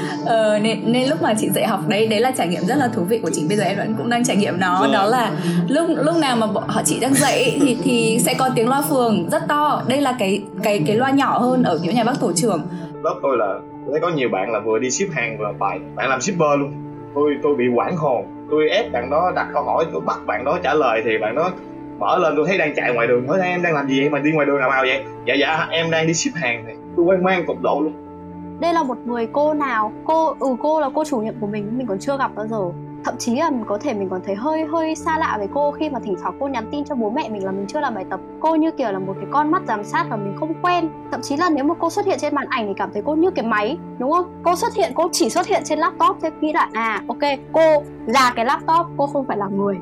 ờ, nên, nên lúc mà chị dạy học đấy đấy là trải nghiệm rất là thú vị của chị. Bây giờ em vẫn cũng đang trải nghiệm nó. Rồi. đó là lúc lúc nào mà họ chị đang dạy thì thì sẽ có tiếng loa phường rất to. Đây là cái cái cái loa nhỏ hơn ở những nhà bác tổ trưởng. Lớp tôi là thấy có nhiều bạn là vừa đi ship hàng vừa bài bạn làm shipper luôn. Tôi tôi bị quảng hồn. Tôi ép bạn đó đặt câu hỏi tôi bắt bạn đó trả lời thì bạn đó mở lên tôi thấy đang chạy ngoài đường. Hỏi em đang làm gì vậy? Mà đi ngoài đường làm nào vậy? Dạ dạ em đang đi ship hàng. Thì tôi quen mang cục độ luôn đây là một người cô nào, cô ừ cô là cô chủ nhiệm của mình mình còn chưa gặp bao giờ. Thậm chí là mình có thể, mình còn thấy hơi hơi xa lạ với cô khi mà thỉnh thoảng cô nhắn tin cho bố mẹ mình là mình chưa làm bài tập. Cô như kiểu là một cái con mắt giám sát và mình không quen. Thậm chí là nếu mà cô xuất hiện trên màn ảnh thì cảm thấy cô như cái máy, đúng không? Cô xuất hiện, cô chỉ xuất hiện trên laptop thế nghĩ là à ok, cô là cái laptop, cô không phải là người.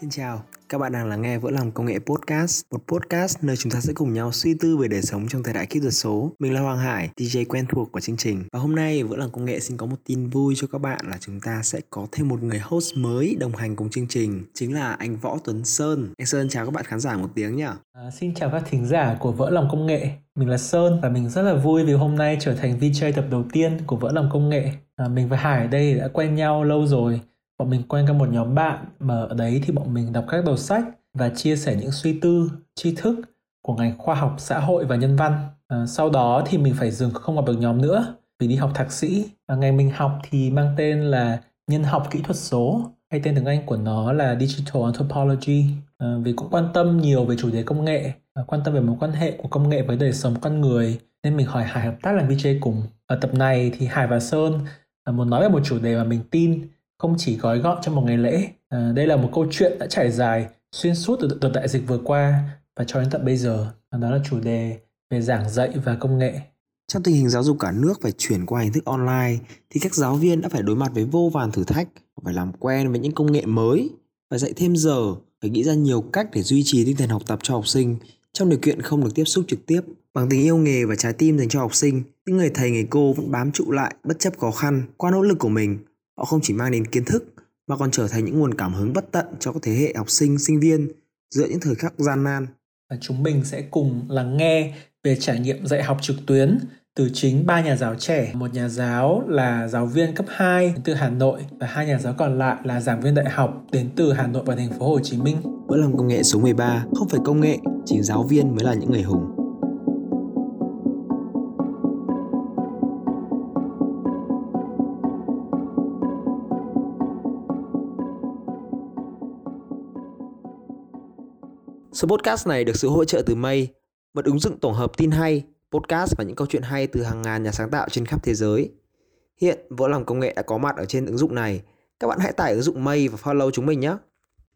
Xin chào, các bạn đang lắng nghe Vỡ lòng công nghệ podcast, một podcast nơi chúng ta sẽ cùng nhau suy tư về đời sống trong thời đại kỹ thuật số. Mình là Hoàng Hải, DJ quen thuộc của chương trình. Và hôm nay Vỡ lòng công nghệ xin có một tin vui cho các bạn là chúng ta sẽ có thêm một người host mới đồng hành cùng chương trình, chính là anh Võ Tuấn Sơn. Anh Sơn chào các bạn khán giả một tiếng nhá. À, xin chào các thính giả của Vỡ lòng công nghệ. Mình là Sơn và mình rất là vui vì hôm nay trở thành VJ tập đầu tiên của Vỡ lòng công nghệ. À, mình và Hải đây đã quen nhau lâu rồi bọn mình quen các một nhóm bạn mà ở đấy thì bọn mình đọc các đầu sách và chia sẻ những suy tư tri thức của ngành khoa học xã hội và nhân văn. À, sau đó thì mình phải dừng không gặp được nhóm nữa vì đi học thạc sĩ. Và ngành mình học thì mang tên là nhân học kỹ thuật số hay tên tiếng Anh của nó là Digital Anthropology. À, vì cũng quan tâm nhiều về chủ đề công nghệ và quan tâm về mối quan hệ của công nghệ với đời sống con người nên mình hỏi Hải hợp tác làm VJ cùng. Ở tập này thì Hải và Sơn à, muốn nói về một chủ đề mà mình tin không chỉ gói gọn trong một ngày lễ. À, đây là một câu chuyện đã trải dài xuyên suốt từ đợt đại dịch vừa qua và cho đến tận bây giờ. Đó là chủ đề về giảng dạy và công nghệ. Trong tình hình giáo dục cả nước phải chuyển qua hình thức online thì các giáo viên đã phải đối mặt với vô vàn thử thách, phải làm quen với những công nghệ mới, phải dạy thêm giờ, phải nghĩ ra nhiều cách để duy trì tinh thần học tập cho học sinh trong điều kiện không được tiếp xúc trực tiếp. Bằng tình yêu nghề và trái tim dành cho học sinh, những người thầy người cô vẫn bám trụ lại bất chấp khó khăn. Qua nỗ lực của mình, họ không chỉ mang đến kiến thức mà còn trở thành những nguồn cảm hứng bất tận cho các thế hệ học sinh, sinh viên giữa những thời khắc gian nan. Và chúng mình sẽ cùng lắng nghe về trải nghiệm dạy học trực tuyến từ chính ba nhà giáo trẻ, một nhà giáo là giáo viên cấp 2 đến từ Hà Nội và hai nhà giáo còn lại là giảng viên đại học đến từ Hà Nội và thành phố Hồ Chí Minh. Bữa làm công nghệ số 13 không phải công nghệ, chỉ giáo viên mới là những người hùng. Số podcast này được sự hỗ trợ từ Mây, một ứng dụng tổng hợp tin hay, podcast và những câu chuyện hay từ hàng ngàn nhà sáng tạo trên khắp thế giới. Hiện, Võ Lòng Công nghệ đã có mặt ở trên ứng dụng này. Các bạn hãy tải ứng dụng Mây và follow chúng mình nhé.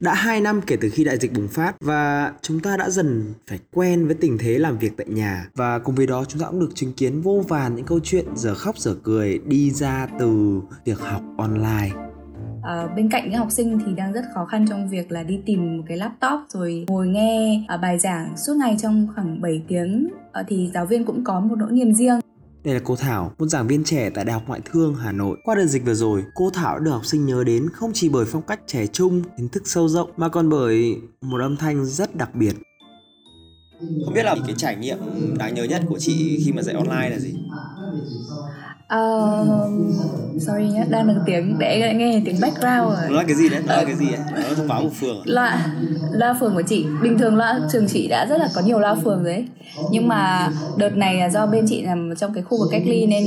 Đã 2 năm kể từ khi đại dịch bùng phát và chúng ta đã dần phải quen với tình thế làm việc tại nhà và cùng với đó chúng ta cũng được chứng kiến vô vàn những câu chuyện giờ khóc giờ cười đi ra từ việc học online à, bên cạnh những học sinh thì đang rất khó khăn trong việc là đi tìm một cái laptop rồi ngồi nghe à, bài giảng suốt ngày trong khoảng 7 tiếng à, thì giáo viên cũng có một nỗi niềm riêng đây là cô Thảo, một giảng viên trẻ tại Đại học Ngoại thương Hà Nội. Qua đợt dịch vừa rồi, cô Thảo đã được học sinh nhớ đến không chỉ bởi phong cách trẻ trung, kiến thức sâu rộng mà còn bởi một âm thanh rất đặc biệt. Không biết là cái trải nghiệm đáng nhớ nhất của chị khi mà dạy online là gì? Uh, sorry nhé, đang được tiếng để nghe tiếng background rồi. Loa cái gì đấy? Loa cái gì đấy? Nó thông báo của phường. Loa loa phường của chị. Bình thường loa trường chị đã rất là có nhiều loa phường rồi ấy. Nhưng mà đợt này là do bên chị nằm trong cái khu vực cách ly nên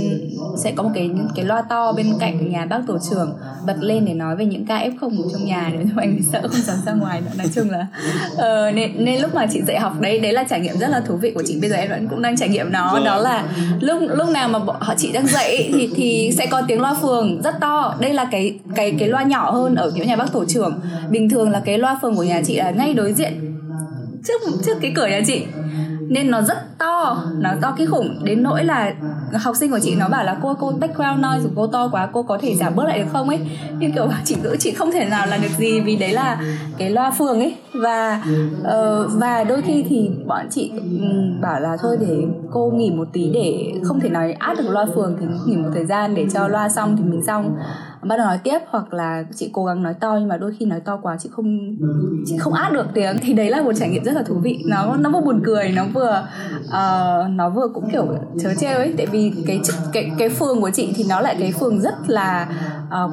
sẽ có một cái cái loa to bên cạnh nhà bác tổ trưởng bật lên để nói về những ca f không ở trong nhà để cho anh sợ không dám ra ngoài nữa. Nói chung là uh, nên nên lúc mà chị dạy học đấy đấy là trải nghiệm rất là thú vị của chị. Bây giờ em vẫn cũng đang trải nghiệm nó. Rồi. Đó là lúc lúc nào mà họ chị đang dạy vậy thì thì sẽ có tiếng loa phường rất to. Đây là cái cái cái loa nhỏ hơn ở những nhà bác tổ trưởng. Bình thường là cái loa phường của nhà chị là ngay đối diện trước trước cái cửa nhà chị nên nó rất to nó to cái khủng. Đến nỗi là học sinh của chị nó bảo là cô cô background noise của cô to quá cô có thể giảm bớt lại được không? ấy. Nhưng kiểu chị ngữ chị không thể nào làm được gì vì đấy là cái loa phường ấy. Và uh, và đôi khi thì bọn chị bảo là thôi để cô nghỉ một tí để không thể nói át được loa phường thì nghỉ một thời gian để cho loa xong thì mình xong bắt đầu nói tiếp hoặc là chị cố gắng nói to nhưng mà đôi khi nói to quá chị không chị không át được tiếng thì đấy là một trải nghiệm rất là thú vị nó nó vừa buồn cười nó vừa uh, nó vừa cũng kiểu chớ trêu ấy tại vì cái cái cái phường của chị thì nó lại cái phường rất là uh,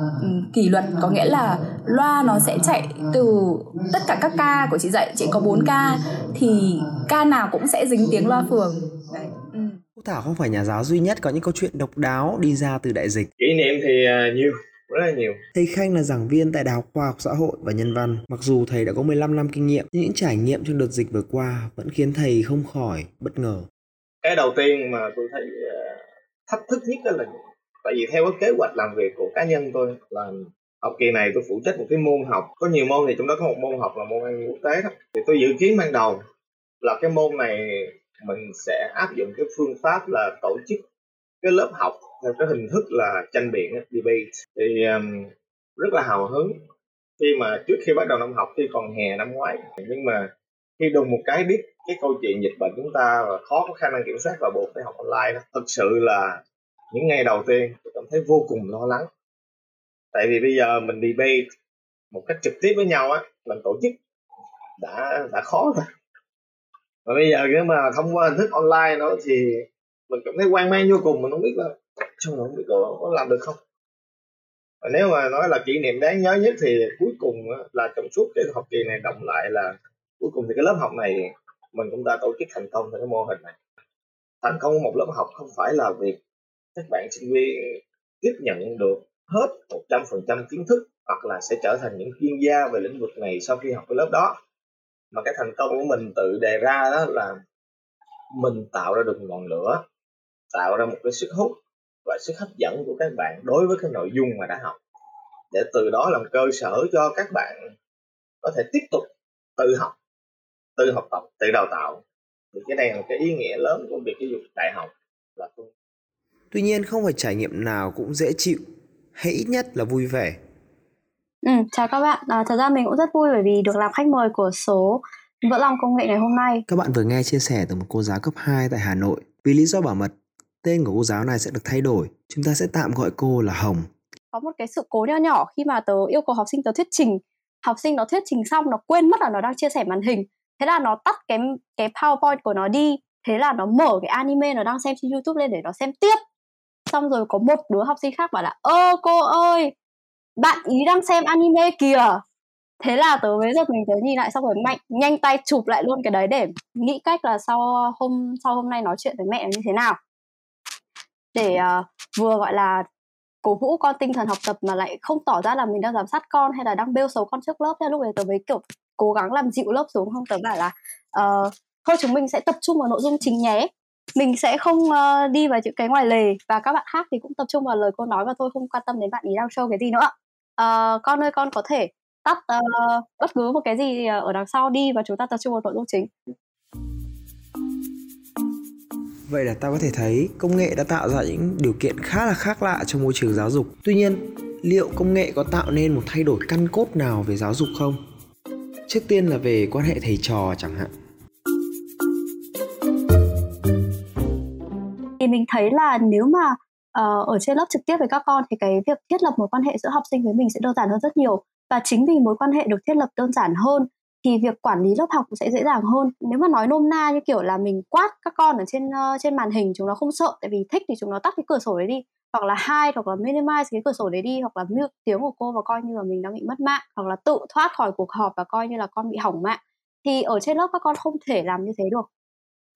kỷ luật có nghĩa là loa nó sẽ chạy từ tất cả các ca của chị dạy chị có 4 ca thì ca nào cũng sẽ dính tiếng loa phường đấy. Ừ. Thảo không phải nhà giáo duy nhất có những câu chuyện độc đáo đi ra từ đại dịch. Kỷ niệm thì uh, nhiều rất là nhiều. Thầy Khanh là giảng viên tại Đại học Khoa học Xã hội và Nhân văn. Mặc dù thầy đã có 15 năm kinh nghiệm, nhưng những trải nghiệm trong đợt dịch vừa qua vẫn khiến thầy không khỏi bất ngờ. Cái đầu tiên mà tôi thấy uh, thách thức nhất đó là tại vì theo cái kế hoạch làm việc của cá nhân tôi là học kỳ này tôi phụ trách một cái môn học có nhiều môn thì trong đó có một môn học là môn Anh quốc tế đó thì tôi dự kiến ban đầu là cái môn này mình sẽ áp dụng cái phương pháp là tổ chức cái lớp học theo cái hình thức là tranh biện debate. Thì um, rất là hào hứng. Khi mà trước khi bắt đầu năm học khi còn hè năm ngoái nhưng mà khi đùng một cái biết cái câu chuyện dịch bệnh chúng ta và khó có khả năng kiểm soát và buộc phải học online đó thực sự là những ngày đầu tiên tôi cảm thấy vô cùng lo lắng. Tại vì bây giờ mình debate một cách trực tiếp với nhau á mình tổ chức đã đã khó rồi. Và bây giờ nếu mà thông qua hình thức online nó thì mình cảm thấy quan mang vô cùng mình không biết là xong rồi không biết có, có làm được không? Và nếu mà nói là kỷ niệm đáng nhớ nhất thì cuối cùng là trong suốt cái học kỳ này động lại là cuối cùng thì cái lớp học này mình cũng đã tổ chức thành công theo cái mô hình này. Thành công một lớp học không phải là việc các bạn sinh viên tiếp nhận được hết 100% kiến thức hoặc là sẽ trở thành những chuyên gia về lĩnh vực này sau khi học cái lớp đó mà cái thành công của mình tự đề ra đó là mình tạo ra được ngọn lửa tạo ra một cái sức hút và sức hấp dẫn của các bạn đối với cái nội dung mà đã học để từ đó làm cơ sở cho các bạn có thể tiếp tục tự học tự học tập tự đào tạo thì cái này là cái ý nghĩa lớn của việc giáo dục đại học là tôi tuy nhiên không phải trải nghiệm nào cũng dễ chịu hay ít nhất là vui vẻ Ừ, chào các bạn. À, thật ra mình cũng rất vui bởi vì được làm khách mời của số Vỡ lòng công nghệ ngày hôm nay. Các bạn vừa nghe chia sẻ từ một cô giáo cấp 2 tại Hà Nội. Vì lý do bảo mật, tên của cô giáo này sẽ được thay đổi. Chúng ta sẽ tạm gọi cô là Hồng. Có một cái sự cố nho nhỏ khi mà tớ yêu cầu học sinh tớ thuyết trình. Học sinh nó thuyết trình xong nó quên mất là nó đang chia sẻ màn hình. Thế là nó tắt cái cái PowerPoint của nó đi. Thế là nó mở cái anime nó đang xem trên YouTube lên để nó xem tiếp. Xong rồi có một đứa học sinh khác bảo là Ơ cô ơi, bạn ý đang xem anime kìa thế là tớ mới giật mình tớ nhìn lại xong rồi mạnh nhanh tay chụp lại luôn cái đấy để nghĩ cách là sau hôm sau hôm nay nói chuyện với mẹ như thế nào để uh, vừa gọi là cổ vũ con tinh thần học tập mà lại không tỏ ra là mình đang giám sát con hay là đang bêu xấu con trước lớp. Thế lúc đấy tớ mới kiểu cố gắng làm dịu lớp xuống. Không tớ bảo là uh, thôi chúng mình sẽ tập trung vào nội dung chính nhé. Mình sẽ không uh, đi vào những cái ngoài lề và các bạn khác thì cũng tập trung vào lời cô nói và tôi không quan tâm đến bạn ý đang show cái gì nữa. Uh, con ơi con có thể tắt uh, bất cứ một cái gì ở đằng sau đi và chúng ta tập trung vào nội dung chính. Vậy là ta có thể thấy công nghệ đã tạo ra những điều kiện khá là khác lạ trong môi trường giáo dục. Tuy nhiên, liệu công nghệ có tạo nên một thay đổi căn cốt nào về giáo dục không? Trước tiên là về quan hệ thầy trò chẳng hạn. Thì mình thấy là nếu mà uh, ở trên lớp trực tiếp với các con thì cái việc thiết lập mối quan hệ giữa học sinh với mình sẽ đơn giản hơn rất nhiều và chính vì mối quan hệ được thiết lập đơn giản hơn thì việc quản lý lớp học cũng sẽ dễ dàng hơn. Nếu mà nói nôm na như kiểu là mình quát các con ở trên uh, trên màn hình chúng nó không sợ tại vì thích thì chúng nó tắt cái cửa sổ đấy đi. Hoặc là hai hoặc là minimize cái cửa sổ đấy đi hoặc là mute tiếng của cô và coi như là mình đang bị mất mạng hoặc là tự thoát khỏi cuộc họp và coi như là con bị hỏng mạng. Thì ở trên lớp các con không thể làm như thế được.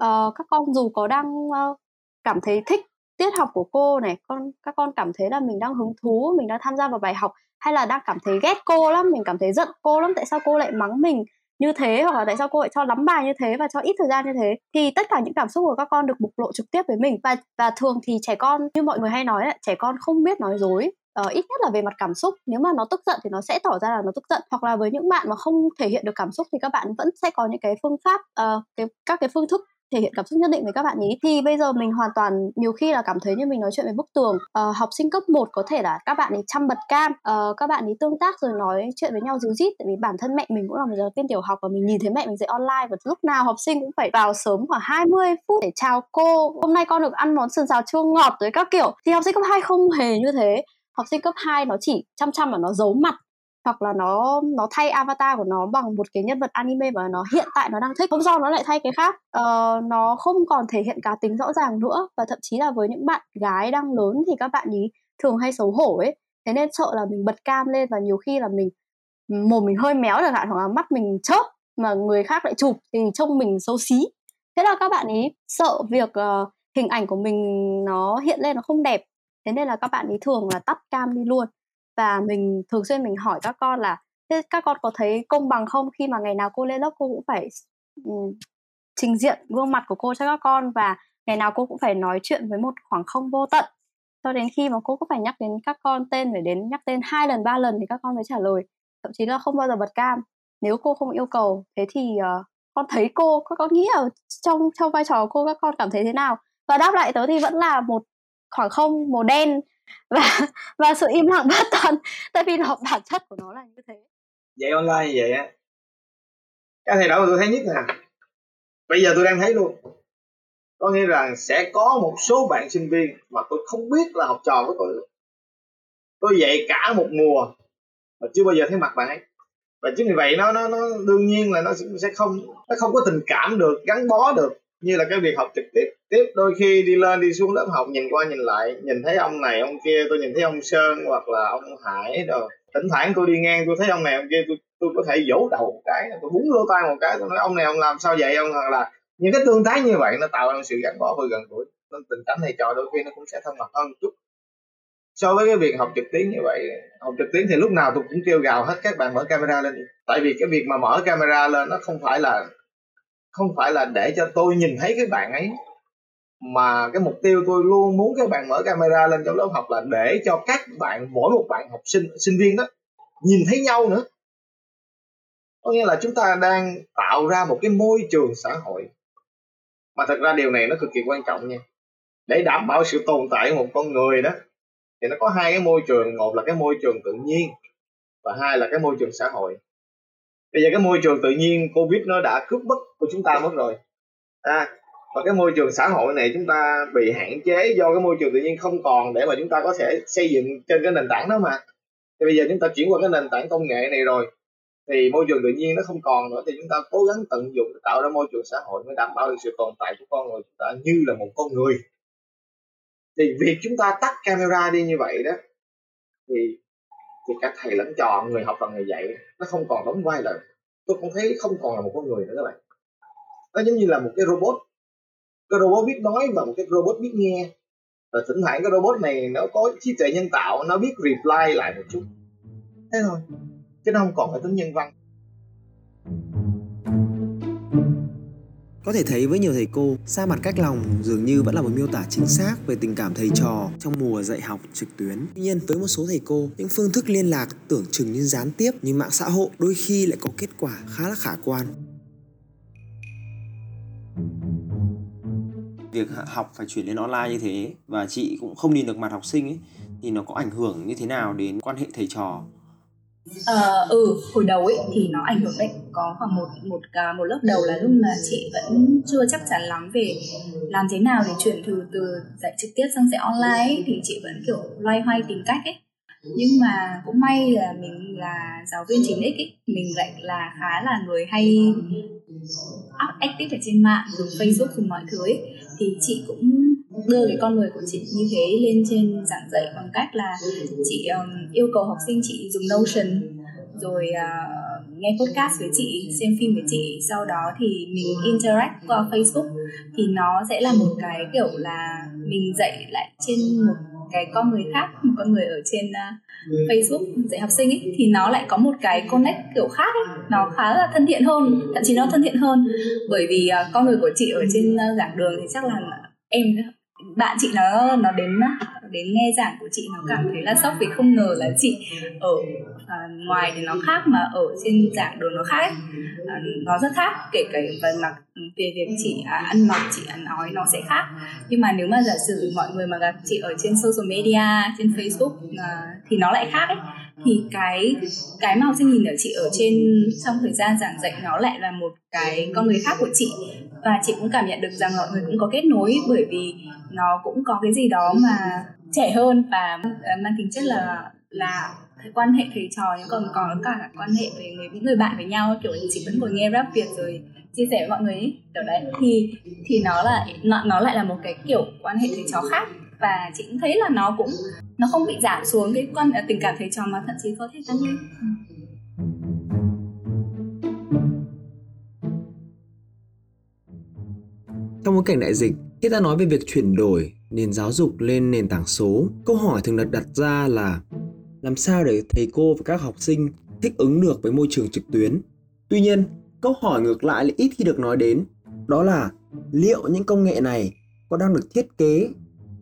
Uh, các con dù có đang uh, cảm thấy thích tiết học của cô này con các con cảm thấy là mình đang hứng thú mình đang tham gia vào bài học hay là đang cảm thấy ghét cô lắm mình cảm thấy giận cô lắm tại sao cô lại mắng mình? Như thế hoặc là tại sao cô lại cho lắm bài như thế và cho ít thời gian như thế. Thì tất cả những cảm xúc của các con được bộc lộ trực tiếp với mình. Và và thường thì trẻ con như mọi người hay nói là trẻ con không biết nói dối. Uh, ít nhất là về mặt cảm xúc. Nếu mà nó tức giận thì nó sẽ tỏ ra là nó tức giận. Hoặc là với những bạn mà không thể hiện được cảm xúc thì các bạn vẫn sẽ có những cái phương pháp uh, cái các cái phương thức thể hiện cảm xúc nhất định với các bạn ý thì bây giờ mình hoàn toàn nhiều khi là cảm thấy như mình nói chuyện với bức tường. Uh, học sinh cấp 1 có thể là các bạn ấy chăm bật cam uh, các bạn ấy tương tác rồi nói chuyện với nhau díu dít tại vì bản thân mẹ mình cũng là một giáo viên tiểu học và mình nhìn thấy mẹ mình dạy online và lúc nào học sinh cũng phải vào sớm khoảng 20 phút để chào cô. Hôm nay con được ăn món sườn xào chua ngọt rồi các kiểu. Thì học sinh cấp 2 không hề như thế. Học sinh cấp 2 nó chỉ chăm chăm và nó giấu mặt hoặc là nó nó thay avatar của nó bằng một cái nhân vật anime mà nó hiện tại nó đang thích. Hôm sau nó lại thay cái khác. Uh, nó không còn thể hiện cá tính rõ ràng nữa và thậm chí là với những bạn gái đang lớn thì các bạn ý thường hay xấu hổ ấy. Thế nên sợ là mình bật cam lên và nhiều khi là mình mồm mình hơi méo chẳng hạn hoặc là mắt mình chớp mà người khác lại chụp thì trông mình xấu xí. Thế là các bạn ý sợ việc uh, hình ảnh của mình nó hiện lên nó không đẹp. Thế nên là các bạn ý thường là tắt cam đi luôn và mình thường xuyên mình hỏi các con là thế các con có thấy công bằng không khi mà ngày nào cô lên lớp cô cũng phải um, trình diện gương mặt của cô cho các con và ngày nào cô cũng phải nói chuyện với một khoảng không vô tận? Cho đến khi mà cô cũng phải nhắc đến các con tên phải đến nhắc tên hai lần ba lần thì các con mới trả lời. Thậm chí là không bao giờ bật cam. Nếu cô không yêu cầu thế thì uh, con thấy cô các con nghĩ ở trong trong vai trò của cô các con cảm thấy thế nào? Và đáp lại tớ thì vẫn là một khoảng không màu đen và và sự im lặng bất toàn. Tại vì nó, bản chất của nó là như thế. Dạy online như vậy á. Cái thay đổi tôi thấy nhất là bây giờ tôi đang thấy luôn. Có nghĩa là sẽ có một số bạn sinh viên mà tôi không biết là học trò của tôi tôi dạy cả một mùa mà chưa bao giờ thấy mặt bạn ấy. Và chính vì vậy nó nó nó đương nhiên là nó sẽ không, nó không có tình cảm được, gắn bó được như là cái việc học trực tiếp tiếp đôi khi đi lên đi xuống lớp học nhìn qua nhìn lại, nhìn thấy ông này ông kia, tôi nhìn thấy ông sơn hoặc là ông hải rồi thỉnh thoảng tôi đi ngang, tôi thấy ông này ông kia, tôi tôi có thể vỗ đầu một cái, tôi búng lỗ tai một cái, tôi nói ông này ông làm sao vậy ông? Hoặc là những cái tương tác như vậy nó tạo ra sự gắn bó với gần gũi. Nên tình cảm thầy trò đôi khi nó cũng sẽ thân mật hơn một chút. So với cái việc học trực tuyến như vậy, học trực tuyến thì lúc nào tôi cũng kêu gào hết các bạn mở camera lên. Tại vì cái việc mà mở camera lên nó không phải là, không phải là để cho tôi nhìn thấy cái bạn ấy mà cái mục tiêu tôi luôn muốn các bạn mở camera lên trong lớp học là để cho các bạn mỗi một bạn học sinh sinh viên đó nhìn thấy nhau nữa. Có nghĩa là chúng ta đang tạo ra một cái môi trường xã hội. Mà thật ra điều này nó cực kỳ quan trọng nha. Để đảm bảo sự tồn tại của một con người đó thì nó có hai cái môi trường. Một là cái môi trường tự nhiên và hai là cái môi trường xã hội. Bây giờ cái môi trường tự nhiên covid nó đã cướp mất của chúng ta mất rồi. À, và cái môi trường xã hội này chúng ta bị hạn chế do cái môi trường tự nhiên không còn để mà chúng ta có thể xây dựng trên cái nền tảng đó mà. Thì bây giờ chúng ta chuyển qua cái nền tảng công nghệ này rồi, thì môi trường tự nhiên nó không còn nữa, thì chúng ta cố gắng tận dụng để tạo ra môi trường xã hội mới đảm bảo được sự tồn tại của con người chúng ta như là một con người. Thì việc chúng ta tắt camera đi như vậy đó, thì thì cả thầy lẫn trò người học và người dạy, nó không còn đóng vai là tôi cũng thấy không còn là một con người nữa các bạn. Nó giống như là một cái robot cái robot biết nói và một cái robot biết nghe và thỉnh thoảng cái robot này nó có trí tuệ nhân tạo nó biết reply lại một chút thế thôi chứ nó không còn cái tính nhân văn Có thể thấy với nhiều thầy cô, xa mặt cách lòng dường như vẫn là một miêu tả chính xác về tình cảm thầy trò trong mùa dạy học trực tuyến. Tuy nhiên, với một số thầy cô, những phương thức liên lạc tưởng chừng như gián tiếp như mạng xã hội đôi khi lại có kết quả khá là khả quan. Việc học phải chuyển lên online như thế và chị cũng không nhìn được mặt học sinh ấy thì nó có ảnh hưởng như thế nào đến quan hệ thầy trò? Ờ ừ hồi đầu ấy thì nó ảnh hưởng đấy. Có khoảng một một một lớp đầu là lúc mà chị vẫn chưa chắc chắn lắm về làm thế nào để chuyển từ từ dạy trực tiếp sang dạy online ấy, thì chị vẫn kiểu loay hoay tìm cách ấy. Nhưng mà cũng may là mình là giáo viên chính ích ấy mình lại là khá là người hay active ở trên mạng dùng facebook dùng mọi thứ ấy thì chị cũng đưa cái con người của chị như thế lên trên giảng dạy bằng cách là chị um, yêu cầu học sinh chị dùng Notion rồi uh, nghe podcast với chị xem phim với chị. Sau đó thì mình interact qua Facebook. Thì nó sẽ là một cái kiểu là mình dạy lại trên một cái con người khác một con người ở trên uh, Facebook dạy học sinh ấy thì nó lại có một cái connect kiểu khác ấy. Nó khá là thân thiện hơn thậm chí nó thân thiện hơn. Bởi vì uh, con người của chị ở trên uh, giảng đường thì chắc là em bạn chị nó nó đến đến nghe giảng của chị nó cảm thấy là sốc vì không ngờ là chị ở à, ngoài thì nó khác mà ở trên giảng đường nó khác ấy. À, nó rất khác kể cả về mặt về việc chị à, ăn mặc chị ăn nói nó sẽ khác nhưng mà nếu mà giả sử mọi người mà gặp chị ở trên social media trên Facebook à, thì nó lại khác ấy thì cái cái mà học sinh nhìn ở chị ở trên trong thời gian giảng dạy nó lại là một cái con người khác của chị. Và chị cũng cảm nhận được rằng mọi người cũng có kết nối bởi vì nó cũng có cái gì đó mà trẻ hơn và ờ, mang tính chất là là quan hệ thầy trò nhưng còn có cả quan hệ với người những người bạn với nhau kiểu chị vẫn ngồi nghe rap việt rồi chia sẻ với mọi người ấy, kiểu đấy. Thì thì nó là nó, nó lại là một cái kiểu quan hệ thầy trò khác và chị cũng thấy là nó cũng nó không bị giảm xuống cái quan à, tình cảm thầy trò mà thậm chí có thể tăng lên ừ. Trong bối cảnh đại dịch, khi ta nói về việc chuyển đổi nền giáo dục lên nền tảng số, câu hỏi thường được đặt ra là làm sao để thầy cô và các học sinh thích ứng được với môi trường trực tuyến. Tuy nhiên, câu hỏi ngược lại lại ít khi được nói đến, đó là liệu những công nghệ này có đang được thiết kế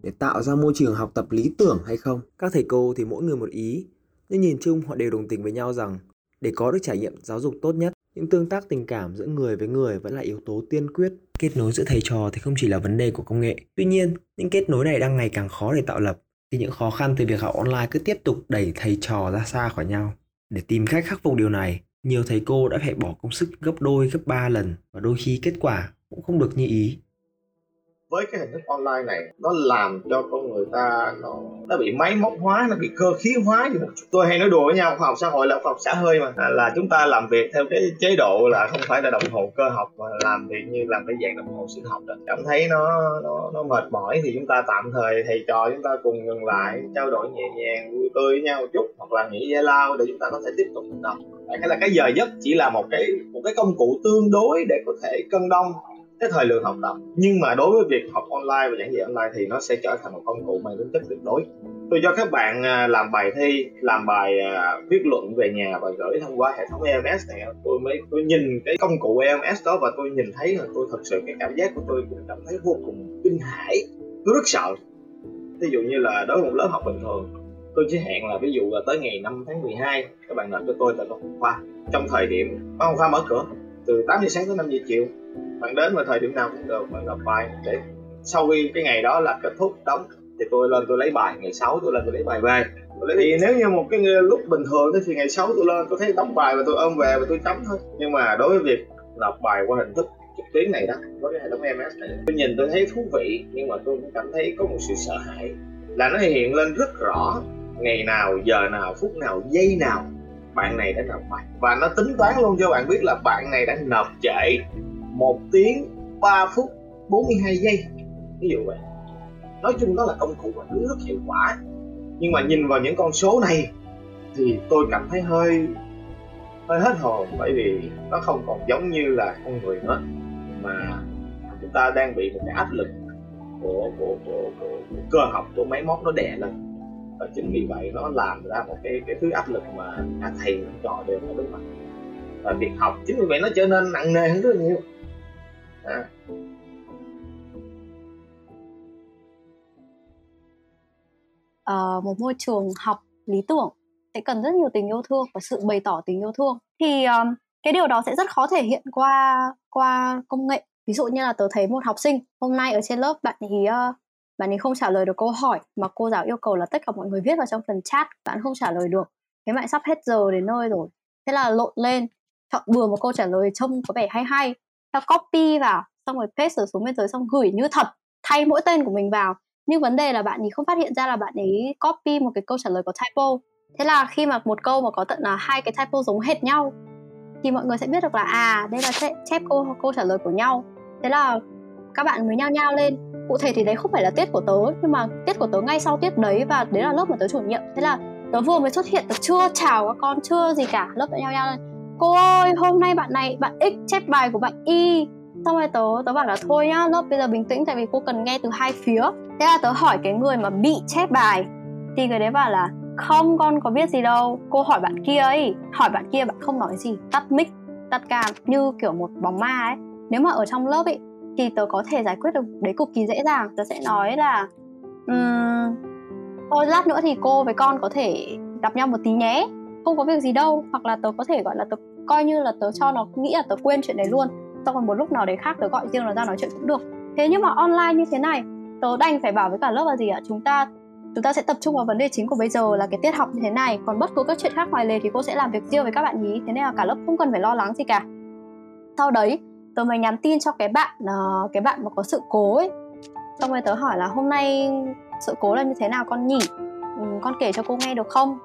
để tạo ra môi trường học tập lý tưởng hay không? Các thầy cô thì mỗi người một ý, nhưng nhìn chung họ đều đồng tình với nhau rằng để có được trải nghiệm giáo dục tốt nhất, những tương tác tình cảm giữa người với người vẫn là yếu tố tiên quyết. Kết nối giữa thầy trò thì không chỉ là vấn đề của công nghệ. Tuy nhiên, những kết nối này đang ngày càng khó để tạo lập thì những khó khăn từ việc học online cứ tiếp tục đẩy thầy trò ra xa khỏi nhau. Để tìm cách khắc phục điều này, nhiều thầy cô đã phải bỏ công sức gấp đôi, gấp ba lần và đôi khi kết quả cũng không được như ý với cái hình thức online này nó làm cho con người ta nó nó bị máy móc hóa nó bị cơ khí hóa như một chút. Tôi hay nói đùa với nhau khoa học xã hội là khoa học xã hơi mà. À, là chúng ta làm việc theo cái chế độ là không phải là đồng hồ cơ học mà làm việc như làm cái dạng đồng hồ sinh học đó. Cảm thấy nó nó nó mệt mỏi thì chúng ta tạm thời thầy trò chúng ta cùng ngừng lại trao đổi nhẹ nhàng vui tươi với nhau một chút hoặc là nghỉ giải lao để chúng ta có thể tiếp tục hoạt động cái là cái giờ giấc chỉ là một cái một cái công cụ tương đối để có thể cân đong cái thời lượng học tập. Nhưng mà đối với việc học online và giảng dạy online thì nó sẽ trở thành một công cụ mang tính chất tuyệt đối. Tôi cho các bạn à, làm bài thi, làm bài à, viết luận về nhà và gửi thông qua hệ thống EMS này, tôi mới, tôi nhìn cái công cụ EMS đó và tôi nhìn thấy là tôi thật sự, cái cảm giác của tôi cũng cảm thấy vô cùng kinh hãi, tôi rất sợ. Ví dụ như là đối với một lớp học bình thường, tôi chỉ hẹn là ví dụ là tới ngày 5 tháng 12 các bạn nộp cho tôi tại văn khoa. Trong thời điểm văn khoa mở cửa, từ 8 giờ sáng tới 5 giờ chiều bạn đến vào thời điểm nào cũng được, bạn gặp bài. Để sau khi cái ngày đó là kết thúc đóng thì tôi lên tôi lấy bài, ngày 6 tôi lên tôi lấy bài về. Tôi lấy nếu như một cái lúc bình thường thì ngày 6 tôi lên, tôi thấy đóng bài và tôi ôm về và tôi chấm thôi. Nhưng mà đối với việc nộp bài qua hình thức trực tuyến này đó với cái hệ thống MS này, tôi nhìn tôi thấy thú vị, nhưng mà tôi cũng cảm thấy có một sự sợ hãi. Là nó hiện lên rất rõ, ngày nào, giờ nào, phút nào, giây nào bạn này đã nộp bài. Và nó tính toán luôn cho bạn biết là bạn này đã nộp trễ. 1 tiếng 3 phút 42 giây. Ví dụ vậy. Nói chung đó là công cụ và rất hiệu quả. Nhưng mà nhìn vào những con số này thì tôi cảm thấy hơi hơi hết hồn bởi vì nó không còn giống như là con người nữa. Mà chúng ta đang bị một cái áp lực của của của, của, của cơ học của máy móc nó đè lên. Và chính vì vậy nó làm ra một cái cái thứ áp lực mà cả thầy lẫn trò đều phải đối mặt. Và việc học chính vì vậy nó trở nên nặng nề hơn rất là nhiều à. uh, một môi trường học lý tưởng sẽ cần rất nhiều tình yêu thương và sự bày tỏ tình yêu thương. Thì um, cái điều đó sẽ rất khó thể hiện qua qua công nghệ. Ví dụ như là tớ thấy một học sinh hôm nay ở trên lớp bạn ấy uh, bạn ấy không trả lời được câu hỏi mà cô giáo yêu cầu là tất cả mọi người viết vào trong phần chat bạn không trả lời được. Thế bạn sắp hết giờ đến nơi rồi. Thế là lộn lên chọn bừa một câu trả lời trông có vẻ hay hay ta copy vào xong rồi paste xuống bên dưới xong gửi như thật thay mỗi tên của mình vào. Nhưng vấn đề là bạn ấy không phát hiện ra là bạn ấy copy một cái câu trả lời có typo. Thế là khi mà một câu mà có tận là hai cái typo giống hệt nhau thì mọi người sẽ biết được là à đây là chép, chép câu câu trả lời của nhau. Thế là các bạn mới nhao nhao lên. Cụ thể thì đấy không phải là tiết của tớ nhưng mà tiết của tớ ngay sau tiết đấy và đấy là lớp mà tớ chủ nhiệm. Thế là tớ vừa mới xuất hiện tớ chưa chào các con chưa gì cả lớp đã nhao nhao lên cô ơi hôm nay bạn này bạn x chép bài của bạn y. Xong rồi tớ tớ bảo là thôi nhá lớp bây giờ bình tĩnh tại vì cô cần nghe từ hai phía. Thế là tớ hỏi cái người mà bị chép bài. Thì người đấy bảo là không con có biết gì đâu. Cô hỏi bạn kia ấy. Hỏi bạn kia bạn không nói gì. Tắt mic tắt cam như kiểu một bóng ma ấy. Nếu mà ở trong lớp ấy thì tớ có thể giải quyết được đấy cực kỳ dễ dàng. Tớ sẽ nói là um, thôi lát nữa thì cô với con có thể gặp nhau một tí nhé không có việc gì đâu hoặc là tớ có thể gọi là tớ coi như là tớ cho nó nghĩ là tớ quên chuyện đấy luôn. Xong rồi một lúc nào đấy khác tớ gọi riêng nó ra nói chuyện cũng được. Thế nhưng mà online như thế này tớ đành phải bảo với cả lớp là gì ạ? Chúng ta chúng ta sẽ tập trung vào vấn đề chính của bây giờ là cái tiết học như thế này. Còn bất cứ các chuyện khác ngoài lề thì cô sẽ làm việc riêng với các bạn nhí. Thế nên là cả lớp không cần phải lo lắng gì cả. Sau đấy tớ mới nhắn tin cho cái bạn uh, cái bạn mà có sự cố ấy. Xong rồi tớ hỏi là hôm nay sự cố là như thế nào con nhỉ? Ừ, con kể cho cô nghe được không?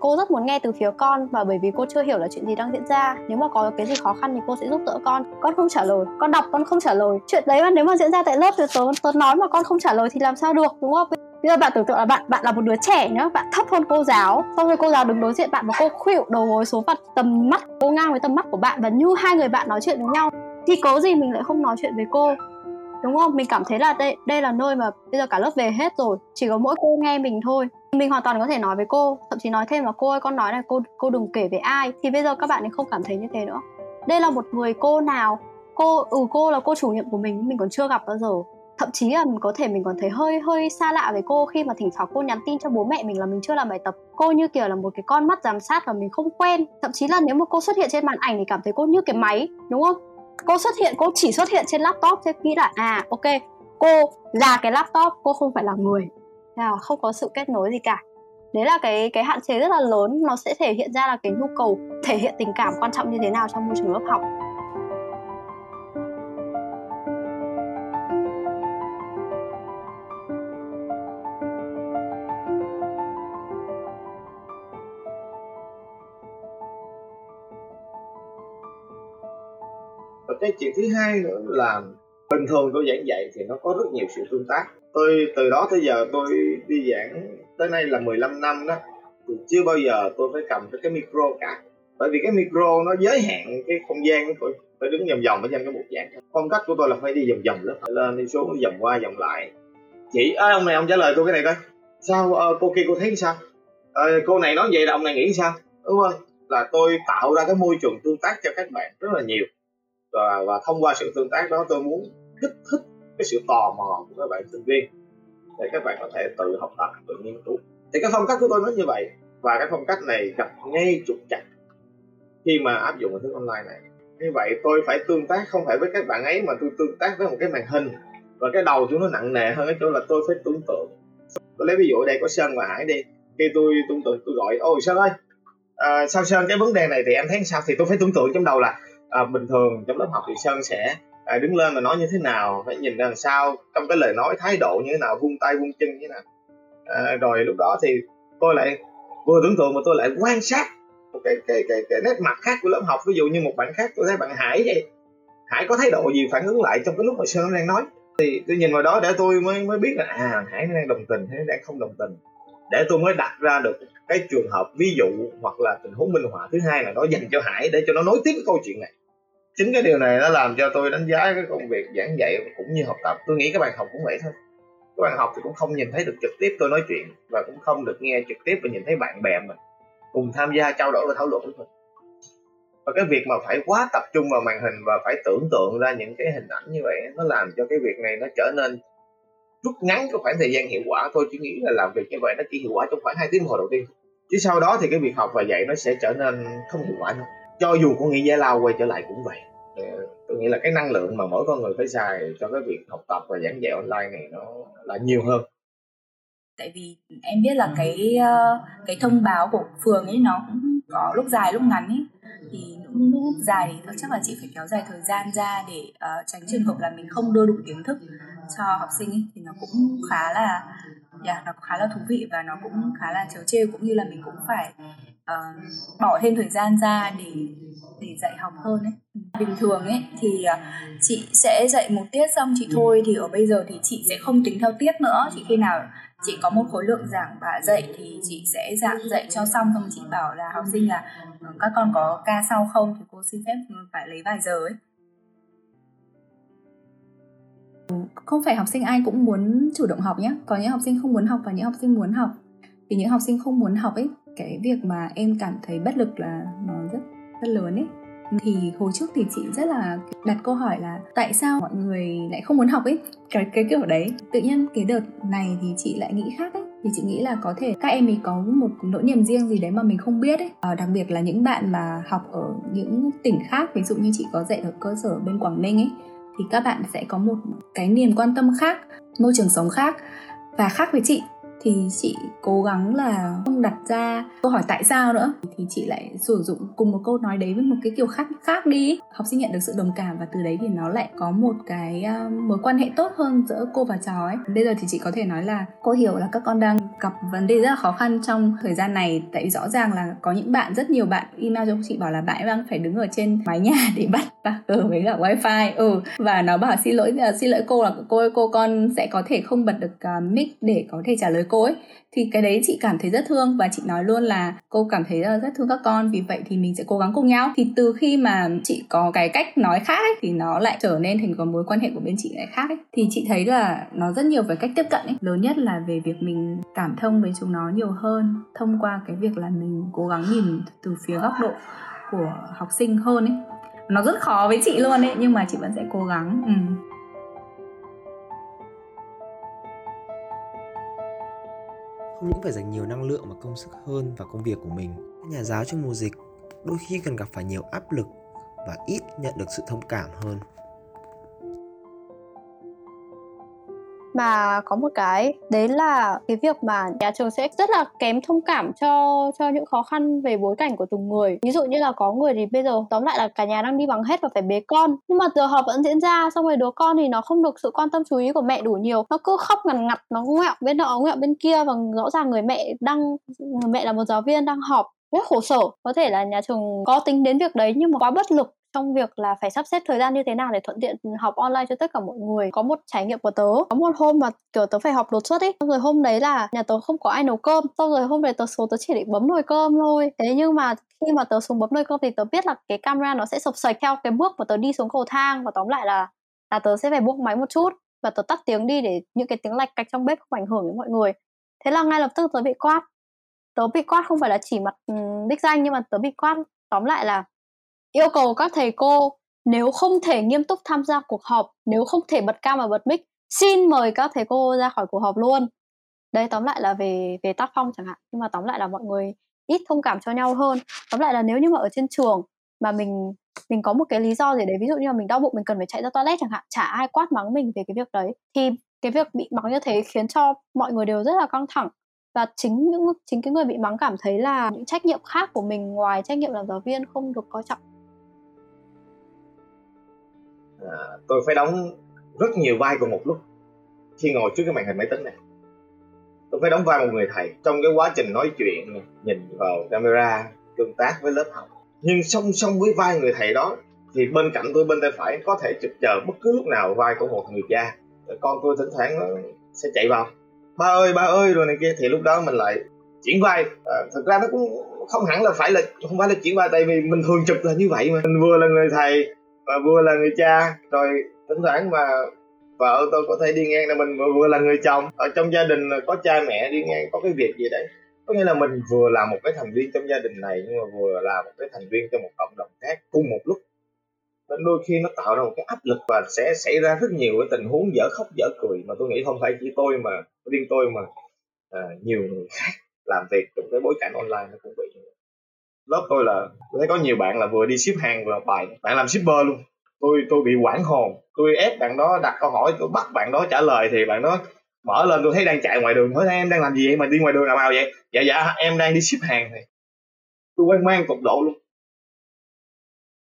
Cô rất muốn nghe từ phía con và bởi vì cô chưa hiểu là chuyện gì đang diễn ra. Nếu mà có cái gì khó khăn thì cô sẽ giúp đỡ con. Con không trả lời. Con đọc con không trả lời. Chuyện đấy mà nếu mà diễn ra tại lớp thì tớ, tớ nói mà con không trả lời thì làm sao được đúng không? Bây giờ bạn tưởng tượng là bạn bạn là một đứa trẻ nhá bạn thấp hơn cô giáo. Xong rồi cô giáo đứng đối diện bạn và cô khuỵu đầu gối xuống mặt tầm mắt cô ngang với tầm mắt của bạn và như hai người bạn nói chuyện với nhau. Thì cố gì mình lại không nói chuyện với cô? Đúng không? Mình cảm thấy là đây đây là nơi mà bây giờ cả lớp về hết rồi. Chỉ có mỗi cô nghe mình thôi mình hoàn toàn có thể nói với cô, thậm chí nói thêm là cô ơi, con nói này, cô cô đừng kể về ai. Thì bây giờ các bạn ấy không cảm thấy như thế nữa. Đây là một người cô nào? Cô ừ cô là cô chủ nhiệm của mình mình còn chưa gặp bao giờ. Thậm chí là mình có thể mình còn thấy hơi hơi xa lạ với cô khi mà thỉnh thoảng cô nhắn tin cho bố mẹ mình là mình chưa làm bài tập. Cô như kiểu là một cái con mắt giám sát và mình không quen. Thậm chí là nếu mà cô xuất hiện trên màn ảnh thì cảm thấy cô như cái máy, đúng không? Cô xuất hiện, cô chỉ xuất hiện trên laptop, thế nghĩ là à ok, cô là cái laptop, cô không phải là người là không có sự kết nối gì cả. Đấy là cái cái hạn chế rất là lớn, nó sẽ thể hiện ra là cái nhu cầu, thể hiện tình cảm quan trọng như thế nào trong môi trường lớp học. Và cái chuyện thứ hai nữa là bình thường tôi giảng dạy thì nó có rất nhiều sự tương tác tôi từ đó tới giờ tôi đi giảng tới nay là 15 năm đó. Thì chưa bao giờ tôi phải cầm cái, cái micro cả. Bởi vì cái micro nó giới hạn cái không gian của tôi phải đứng vòng vòng ở trên cái bục giảng. Phong cách của tôi là phải đi vòng vòng lớp lên đi xuống vòng qua vòng lại. Chị ơi ông này ông trả lời tôi cái này coi. Sao ờ, cô kia cô thấy sao? Ờ, cô này nói vậy là ông này nghĩ sao? Đúng không? Là tôi tạo ra cái môi trường tương tác cho các bạn rất là nhiều. Và, và thông qua sự tương tác đó tôi muốn kích thích cái sự tò mò của các bạn sinh viên để các bạn có thể tự học tập tự nghiên cứu. Thì cái phong cách của tôi nó như vậy và cái phong cách này gặp ngay trục chặt khi mà áp dụng hình thức online này. Như vậy tôi phải tương tác không phải với các bạn ấy mà tôi tương tác với một cái màn hình và cái đầu chúng nó nặng nề hơn cái chỗ là tôi phải tưởng tượng. Tôi lấy ví dụ ở đây có sơn và hải đi khi tôi tưởng tượng tôi gọi ôi sơn ơi à, sao sơn cái vấn đề này thì em thấy sao? Thì tôi phải tưởng tượng trong đầu là à, bình thường trong lớp học thì sơn sẽ à, đứng lên và nói như thế nào phải nhìn ra làm sao trong cái lời nói thái độ như thế nào vung tay vung chân như thế nào. À, rồi lúc đó thì tôi lại vừa tưởng tượng mà tôi lại quan sát một cái cái cái cái nét mặt khác của lớp học ví dụ như một bạn khác tôi thấy bạn hải vậy. Hải có thái độ gì phản ứng lại trong cái lúc mà sơn đang nói? Thì tôi nhìn vào đó để tôi mới mới biết là à hải đang đồng tình hay đang không đồng tình. Để tôi mới đặt ra được cái trường hợp ví dụ hoặc là tình huống minh họa thứ hai là nó dành cho hải để cho nó nối tiếp cái câu chuyện này chính cái điều này nó làm cho tôi đánh giá cái công việc giảng dạy cũng như học tập. Tôi nghĩ các bạn học cũng vậy thôi. Các bạn học thì cũng không nhìn thấy được trực tiếp tôi nói chuyện và cũng không được nghe trực tiếp và nhìn thấy bạn bè mình cùng tham gia trao đổi và thảo luận với mình và cái việc mà phải quá tập trung vào màn hình và phải tưởng tượng ra những cái hình ảnh như vậy nó làm cho cái việc này nó trở nên rút ngắn cái khoảng thời gian hiệu quả. Tôi chỉ nghĩ là làm việc như vậy nó chỉ hiệu quả trong khoảng hai tiếng hồ đầu tiên. Chứ sau đó thì cái việc học và dạy nó sẽ trở nên không hiệu quả nữa cho dù có nghĩ giải lao quay trở lại cũng vậy. Ờ, tôi nghĩ là cái năng lượng mà mỗi con người phải xài cho cái việc học tập và giảng dạy online này nó là nhiều hơn. Tại vì em biết là cái ờ, cái thông báo của phường ấy nó cũng có lúc dài lúc ngắn ấy. Thì lúc, lúc dài thì chắc là chị phải kéo dài thời gian ra để uh, tránh trường hợp là mình không đưa đủ kiến thức cho học sinh ấy thì nó cũng khá là yeah, nó khá là thú vị và nó cũng khá là trớ trêu cũng như là mình cũng phải uh, bỏ thêm thời gian ra để để dạy học hơn ấy. Bình thường ấy thì uh, chị sẽ dạy một tiết xong chị thôi thì ở bây giờ thì chị sẽ không tính theo tiết nữa. Chị khi nào chị có một khối lượng giảng và dạy thì chị sẽ giảng dạy cho xong xong chị bảo là học sinh là ờ, các con có ca sau không? Thì cô xin phép phải lấy vài giờ ấy không phải học sinh ai cũng muốn chủ động học nhé có những học sinh không muốn học và những học sinh muốn học. Thì những học sinh không muốn học ấy cái việc mà em cảm thấy bất lực là nó rất rất lớn ấy. Thì hồi trước thì chị rất là đặt câu hỏi là tại sao mọi người lại không muốn học ấy? Cái cái kiểu đấy. Tự nhiên cái đợt này thì chị lại nghĩ khác ấy. Thì chị nghĩ là có thể các em ấy có một nỗi niềm riêng gì đấy mà mình không biết ấy. À, đặc biệt là những bạn mà học ở những tỉnh khác ví dụ như chị có dạy ở cơ sở bên Quảng Ninh ấy thì các bạn sẽ có một cái niềm quan tâm khác, môi trường sống khác. Và khác với chị thì chị cố gắng là không đặt ra câu hỏi tại sao nữa. Thì chị lại sử dụng cùng một câu nói đấy với một cái kiểu khác khác đi. Học sinh nhận được sự đồng cảm và từ đấy thì nó lại có một cái uh, mối quan hệ tốt hơn giữa cô và trò ấy. Bây giờ thì chị có thể nói là cô hiểu là các con đang gặp vấn đề rất là khó khăn trong thời gian này. Tại vì rõ ràng là có những bạn rất nhiều bạn email cho chị bảo là bạn đang phải đứng ở trên mái nhà để bắt cờ với cả wifi. Ừ. Và nó bảo xin lỗi xin lỗi cô là cô ơi cô con sẽ có thể không bật được uh, mic để có thể trả lời cô ấy thì cái đấy chị cảm thấy rất thương và chị nói luôn là cô cảm thấy rất thương các con vì vậy thì mình sẽ cố gắng cùng nhau thì từ khi mà chị có cái cách nói khác ấy, thì nó lại trở nên thành có mối quan hệ của bên chị lại khác ấy. thì chị thấy là nó rất nhiều về cách tiếp cận ấy lớn nhất là về việc mình cảm thông với chúng nó nhiều hơn thông qua cái việc là mình cố gắng nhìn từ phía góc độ của học sinh hơn ấy nó rất khó với chị luôn ấy nhưng mà chị vẫn sẽ cố gắng ừ. Không những phải dành nhiều năng lượng và công sức hơn vào công việc của mình. Các nhà giáo trong mùa dịch đôi khi cần gặp phải nhiều áp lực và ít nhận được sự thông cảm hơn. Mà có một cái, đấy là cái việc mà nhà trường sẽ rất là kém thông cảm cho cho những khó khăn về bối cảnh của từng người. Ví dụ như là có người thì bây giờ, tóm lại là cả nhà đang đi bằng hết và phải bế con. Nhưng mà giờ họp vẫn diễn ra, xong rồi đứa con thì nó không được sự quan tâm chú ý của mẹ đủ nhiều. Nó cứ khóc ngằn ngặt, nó ngoẹo bên nọ, ngoẹo bên kia và rõ ràng người mẹ đang, người mẹ là một giáo viên đang họp. Rất khổ sở. Có thể là nhà trường có tính đến việc đấy nhưng mà quá bất lực trong việc là phải sắp xếp thời gian như thế nào để thuận tiện học online cho tất cả mọi người, có một trải nghiệm của tớ. Có một hôm mà, kiểu, tớ phải học đột xuất ấy xong rồi hôm đấy là nhà tớ không có ai nấu cơm. Xong rồi hôm đấy tớ xuống tớ chỉ định bấm nồi cơm thôi. Thế nhưng mà khi mà tớ xuống bấm nồi cơm thì tớ biết là cái camera nó sẽ sập sạch theo cái bước mà tớ đi xuống cầu thang. Và tóm lại là là tớ sẽ phải buông máy một chút và tớ tắt tiếng đi để những cái tiếng lạch cạch trong bếp không ảnh hưởng đến mọi người. Thế là ngay lập tức tớ bị quát. Tớ bị quát không phải là chỉ mặt đích danh nhưng mà tớ bị quát. Tóm lại là yêu cầu các thầy cô nếu không thể nghiêm túc tham gia cuộc họp, nếu không thể bật cam và bật mic, xin mời các thầy cô ra khỏi cuộc họp luôn. Đây, tóm lại là về về tác phong chẳng hạn. Nhưng mà tóm lại là mọi người ít thông cảm cho nhau hơn. Tóm lại là nếu như mà ở trên trường mà mình mình có một cái lý do gì đấy, ví dụ như là mình đau bụng, mình cần phải chạy ra toilet chẳng hạn, chả ai quát mắng mình về cái việc đấy, thì cái việc bị mắng như thế khiến cho mọi người đều rất là căng thẳng. Và chính những, chính cái người bị mắng cảm thấy là những trách nhiệm khác của mình ngoài trách nhiệm làm giáo viên không được coi trọng à, tôi phải đóng rất nhiều vai cùng một lúc khi ngồi trước cái màn hình máy tính này. Tôi phải đóng vai một người thầy trong cái quá trình nói chuyện nhìn vào camera tương tác với lớp học. Nhưng song song với vai người thầy đó thì bên cạnh tôi bên tay phải có thể trực chờ bất cứ lúc nào vai của một người cha. Con tôi thỉnh thoảng nó sẽ chạy vào. Ba ơi ba ơi rồi này kia thì lúc đó mình lại chuyển vai. À, thực ra nó cũng không hẳn là phải là không phải là chuyển vai tại vì mình thường trực là như vậy mà. Mình vừa là người thầy và vừa là người cha. Rồi thỉnh thoảng mà vợ tôi có thể đi ngang là mình vừa, là người chồng. Ở trong gia đình có cha mẹ đi ngang có cái việc gì đấy. Có nghĩa là mình vừa là một cái thành viên trong gia đình này nhưng mà vừa là một cái thành viên trong một cộng đồng khác cùng một lúc. Nên đôi khi nó tạo ra một cái áp lực và sẽ xảy ra rất nhiều cái tình huống dở khóc dở cười mà tôi nghĩ không phải chỉ tôi mà riêng tôi mà à, nhiều người khác làm việc trong cái bối cảnh online nó cũng bị lớp tôi là tôi thấy có nhiều bạn là vừa đi ship hàng vừa bài. Bạn làm shipper luôn. Tôi tôi bị quản hồn. Tôi ép bạn đó đặt câu hỏi tôi bắt bạn đó trả lời thì bạn đó mở lên. Tôi thấy đang chạy ngoài đường. Hỏi em đang làm gì vậy? Mà đi ngoài đường làm ao vậy? Dạ dạ em đang đi ship hàng này. Tôi quan mang tột độ luôn.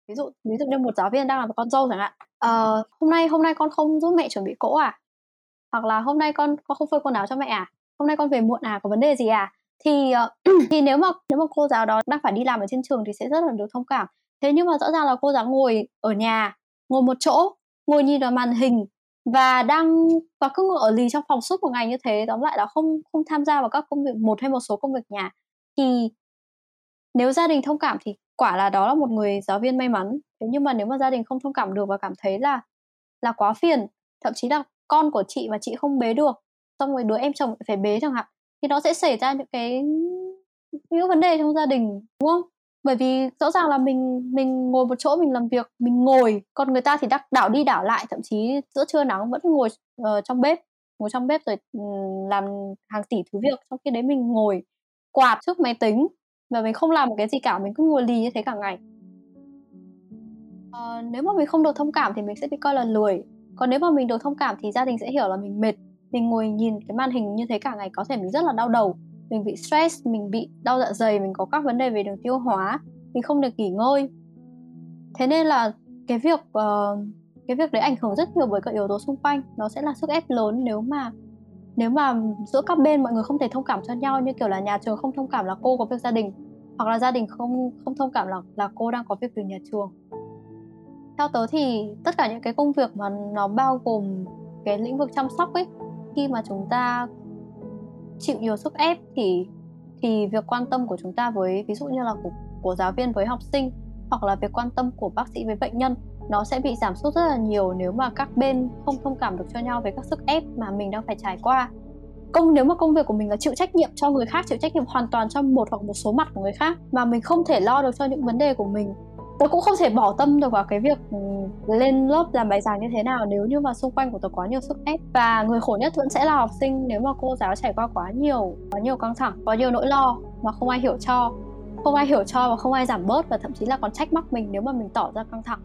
Ví dụ ví dụ như một giáo viên đang làm con dâu chẳng hạn. Ờ, hôm nay hôm nay con không giúp mẹ chuẩn bị cỗ à? Hoặc là hôm nay con con không phơi quần áo cho mẹ à? Hôm nay con về muộn à? Có vấn đề gì à? Thì uh, thì nếu mà nếu mà cô giáo đó đang phải đi làm ở trên trường thì sẽ rất là được thông cảm. Thế nhưng mà rõ ràng là cô giáo ngồi ở nhà ngồi một chỗ ngồi nhìn vào màn hình và đang và cứ ngồi ở lì trong phòng suốt một ngày như thế tóm lại là không không tham gia vào các công việc một hay một số công việc nhà thì nếu gia đình thông cảm thì quả là đó là một người giáo viên may mắn. Thế nhưng mà nếu mà gia đình không thông cảm được và cảm thấy là là quá phiền thậm chí là con của chị mà chị không bế được xong rồi đứa em chồng phải bế chẳng hạn thì nó sẽ xảy ra những cái những vấn đề trong gia đình đúng không? Bởi vì rõ ràng là mình mình ngồi một chỗ mình làm việc mình ngồi còn người ta thì đắc đảo đi đảo lại thậm chí giữa trưa nắng vẫn ngồi uh, trong bếp ngồi trong bếp rồi ừ, làm hàng tỷ thứ việc trong khi đấy mình ngồi quạt trước máy tính và mình không làm một cái gì cả mình cứ ngồi lì như thế cả ngày. Uh, nếu mà mình không được thông cảm thì mình sẽ bị coi là lười. Còn nếu mà mình được thông cảm thì gia đình sẽ hiểu là mình mệt mình ngồi nhìn cái màn hình như thế cả ngày có thể mình rất là đau đầu. Mình bị stress mình bị đau dạ dày mình có các vấn đề về đường tiêu hóa. Mình không được nghỉ ngơi. Thế nên là cái việc uh, cái việc đấy ảnh hưởng rất nhiều bởi các yếu tố xung quanh. Nó sẽ là sức ép lớn nếu mà nếu mà giữa các bên mọi người không thể thông cảm cho nhau như kiểu là nhà trường không thông cảm là cô có việc gia đình hoặc là gia đình không không thông cảm là là cô đang có việc từ nhà trường. Theo tớ thì tất cả những cái công việc mà nó bao gồm cái lĩnh vực chăm sóc ấy khi mà chúng ta chịu nhiều sức ép thì thì việc quan tâm của chúng ta với ví dụ như là của, của giáo viên với học sinh hoặc là việc quan tâm của bác sĩ với bệnh nhân nó sẽ bị giảm sút rất là nhiều nếu mà các bên không thông cảm được cho nhau về các sức ép mà mình đang phải trải qua. Công nếu mà công việc của mình là chịu trách nhiệm cho người khác chịu trách nhiệm hoàn toàn cho một hoặc một số mặt của người khác mà mình không thể lo được cho những vấn đề của mình tớ cũng không thể bỏ tâm được vào cái việc ừ, lên lớp làm bài giảng như thế nào nếu như mà xung quanh của tớ quá nhiều sức ép. Và người khổ nhất vẫn sẽ là học sinh nếu mà cô giáo trải qua quá nhiều quá nhiều căng thẳng có nhiều nỗi lo mà không ai hiểu cho, không ai hiểu cho và không ai giảm bớt và thậm chí là còn trách móc mình nếu mà mình tỏ ra căng thẳng.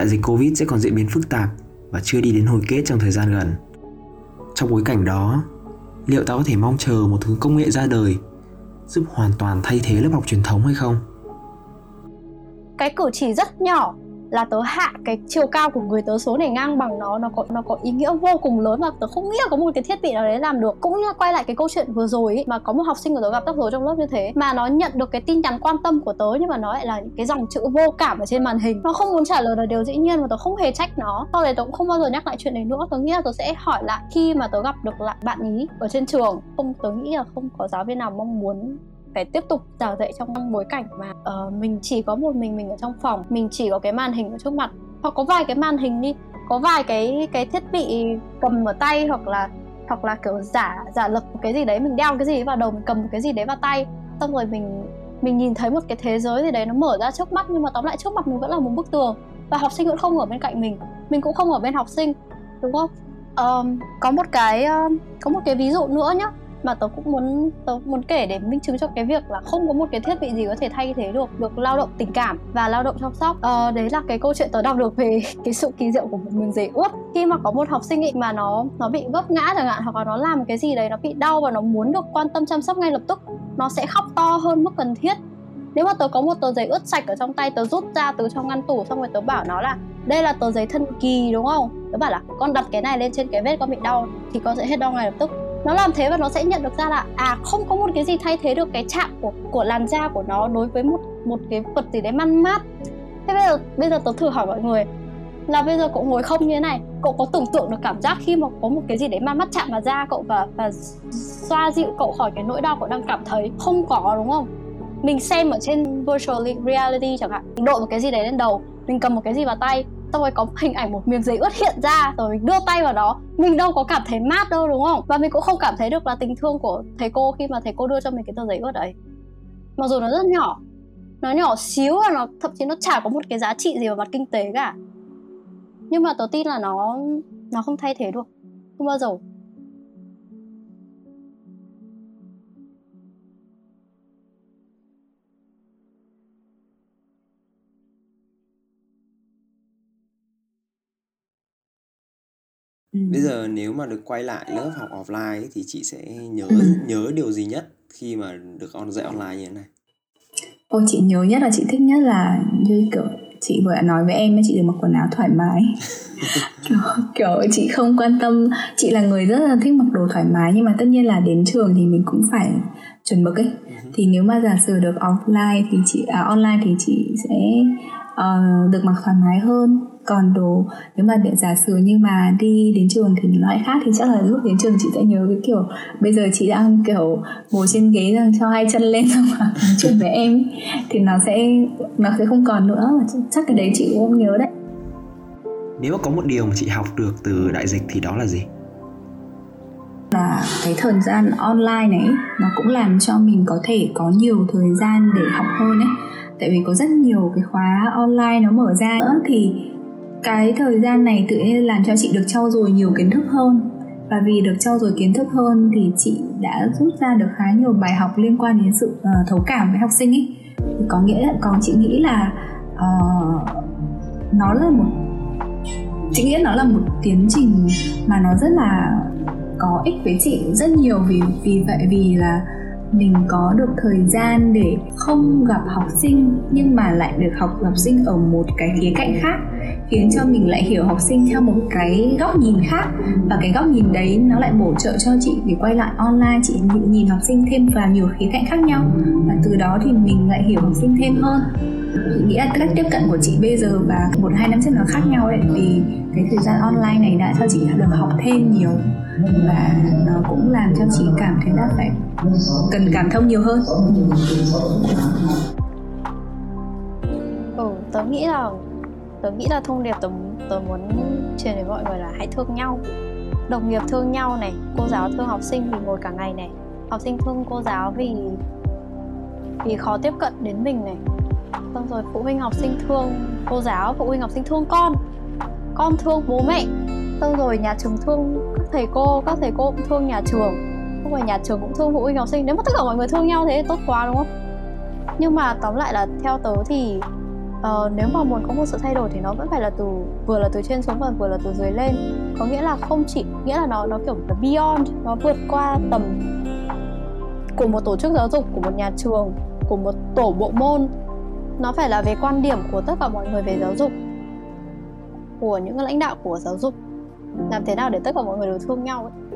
Đại dịch Covid sẽ còn diễn biến phức tạp và chưa đi đến hồi kết trong thời gian gần. Trong bối cảnh đó, liệu ta có thể mong chờ một thứ công nghệ ra đời giúp hoàn toàn thay thế lớp học truyền thống hay không? Cái cử chỉ rất nhỏ là tớ hạ cái chiều cao của người tớ số này ngang bằng nó nó có nó có ý nghĩa vô cùng lớn và tớ không nghĩ là có một cái thiết bị nào đấy làm được. Cũng như quay lại cái câu chuyện vừa rồi ấy, mà có một học sinh của tớ gặp tóc rối trong lớp như thế mà nó nhận được cái tin nhắn quan tâm của tớ nhưng mà nó lại là những cái dòng chữ vô cảm ở trên màn hình. Nó không muốn trả lời là điều dĩ nhiên và tớ không hề trách nó. Sau đấy tớ cũng không bao giờ nhắc lại chuyện đấy nữa. Tớ nghĩ là tớ sẽ hỏi lại khi mà tớ gặp được lại bạn ý ở trên trường. Không tớ nghĩ là không có giáo viên nào mong muốn phải tiếp tục giảng dạy trong bối cảnh mà uh, mình chỉ có một mình mình ở trong phòng mình chỉ có cái màn hình ở trước mặt hoặc có vài cái màn hình đi có vài cái cái thiết bị cầm ở tay hoặc là hoặc là kiểu giả giả lập một cái gì đấy mình đeo cái gì vào đầu mình cầm một cái gì đấy vào tay xong rồi mình mình nhìn thấy một cái thế giới gì đấy nó mở ra trước mắt nhưng mà tóm lại trước mặt mình vẫn là một bức tường và học sinh vẫn không ở bên cạnh mình mình cũng không ở bên học sinh đúng không? Um, có một cái um, có một cái ví dụ nữa nhá mà tớ cũng muốn tớ muốn kể để minh chứng cho cái việc là không có một cái thiết bị gì có thể thay thế được được lao động tình cảm và lao động chăm sóc. Ờ, đấy là cái câu chuyện tớ đọc được về cái sự kỳ diệu của một mình giấy ướt khi mà có một học sinh ý, mà nó nó bị vấp ngã chẳng hạn hoặc là nó làm cái gì đấy nó bị đau và nó muốn được quan tâm chăm sóc ngay lập tức nó sẽ khóc to hơn mức cần thiết. Nếu mà tớ có một tờ giấy ướt sạch ở trong tay tớ rút ra từ trong ngăn tủ xong rồi tớ bảo nó là đây là tờ giấy thân kỳ đúng không? Tớ bảo là con đặt cái này lên trên cái vết con bị đau thì con sẽ hết đau ngay lập tức nó làm thế và nó sẽ nhận được ra là à không có một cái gì thay thế được cái chạm của của làn da của nó đối với một một cái vật gì đấy man mát. Thế bây giờ bây giờ tớ thử hỏi mọi người là bây giờ cậu ngồi không như thế này, cậu có tưởng tượng được cảm giác khi mà có một cái gì đấy man mắt chạm vào da cậu và và xoa dịu cậu khỏi cái nỗi đau cậu đang cảm thấy? Không có, đúng không? Mình xem ở trên virtual reality chẳng hạn. Mình đội một cái gì đấy lên đầu, mình cầm một cái gì vào tay xong rồi có hình ảnh một miếng giấy ướt hiện ra, rồi mình đưa tay vào đó. Mình đâu có cảm thấy mát đâu, đúng không? Và mình cũng không cảm thấy được là tình thương của thầy cô khi mà thầy cô đưa cho mình cái tờ giấy ướt đấy. Mặc dù nó rất nhỏ, nó nhỏ xíu và nó, thậm chí nó chả có một cái giá trị gì về mặt kinh tế cả. Nhưng mà tớ tin là nó nó không thay thế được. Không bao giờ Ừ. Bây giờ nếu mà được quay lại lớp học offline ấy, thì chị sẽ nhớ ừ. nhớ điều gì nhất khi mà được on dạy online như thế này? Ôi chị nhớ nhất là chị thích nhất là như kiểu chị vừa nói với em chị được mặc quần áo thoải mái kiểu, kiểu chị không quan tâm chị là người rất là thích mặc đồ thoải mái nhưng mà tất nhiên là đến trường thì mình cũng phải chuẩn mực ấy thì nếu mà giả sử được offline thì chị à, online thì chị sẽ uh, được mặc thoải mái hơn còn đồ. Nếu mà để giả sử như mà đi đến trường thì lại khác thì chắc là lúc đến trường chị sẽ nhớ cái kiểu bây giờ chị đang kiểu ngồi trên ghế rồi cho hai chân lên xong mà nói chuyện với em thì nó sẽ nó sẽ không còn nữa. Chắc cái đấy chị cũng không nhớ đấy. Nếu mà có một điều mà chị học được từ đại dịch thì đó là gì? Nó cái thời gian online này nó cũng làm cho mình có thể có nhiều thời gian để học hơn ấy. Tại vì có rất nhiều cái khóa online nó mở ra nữa thì cái thời gian này tự nhiên làm cho chị được trau dồi nhiều kiến thức hơn. Và vì được trau dồi kiến thức hơn thì chị đã rút ra được khá nhiều bài học liên quan đến sự uh, thấu cảm với học sinh ấy. Thì có nghĩa là còn chị nghĩ là uh, nó là một chị nghĩ nó là một tiến trình mà nó rất là có ích với chị rất nhiều vì vì vậy vì là mình có được thời gian để không gặp học sinh, nhưng mà lại được học học sinh ở một cái khía cạnh khác, khiến cho mình lại hiểu học sinh theo một cái góc nhìn khác. Và cái góc nhìn đấy nó lại bổ trợ cho chị để quay lại online, chị nhìn học sinh thêm vào nhiều khía cạnh khác nhau. Và từ đó thì mình lại hiểu học sinh thêm hơn chị nghĩ là cách tiếp cận của chị bây giờ và một hai năm trước nó khác nhau đấy vì cái thời gian online này đã cho chị được học thêm nhiều và nó cũng làm cho chị cảm thấy là phải cần cảm thông nhiều hơn. Ừ tớ nghĩ là tớ nghĩ là thông điệp tớ, tớ muốn truyền đến mọi người là hãy thương nhau. Đồng nghiệp thương nhau này cô giáo thương học sinh vì ngồi cả ngày này. Học sinh thương cô giáo vì vì khó tiếp cận đến mình này xong rồi phụ huynh học sinh thương cô giáo phụ huynh học sinh thương con. Con thương bố mẹ. Xong rồi nhà trường thương các thầy cô các thầy cô cũng thương nhà trường. Không phải nhà trường cũng thương phụ huynh học sinh. Nếu mà tất cả mọi người thương nhau thế thì tốt quá đúng không? Nhưng mà tóm lại là theo tớ thì uh, nếu mà muốn có một sự thay đổi thì nó vẫn phải là từ vừa là từ trên xuống và vừa là từ dưới lên. Có nghĩa là không chỉ nghĩa là nó nó kiểu là beyond nó vượt qua tầm của một tổ chức giáo dục của một nhà trường của một tổ bộ môn nó phải là về quan điểm của tất cả mọi người về giáo dục, của những lãnh đạo của giáo dục. Làm thế nào để tất cả mọi người đều thương nhau ấy?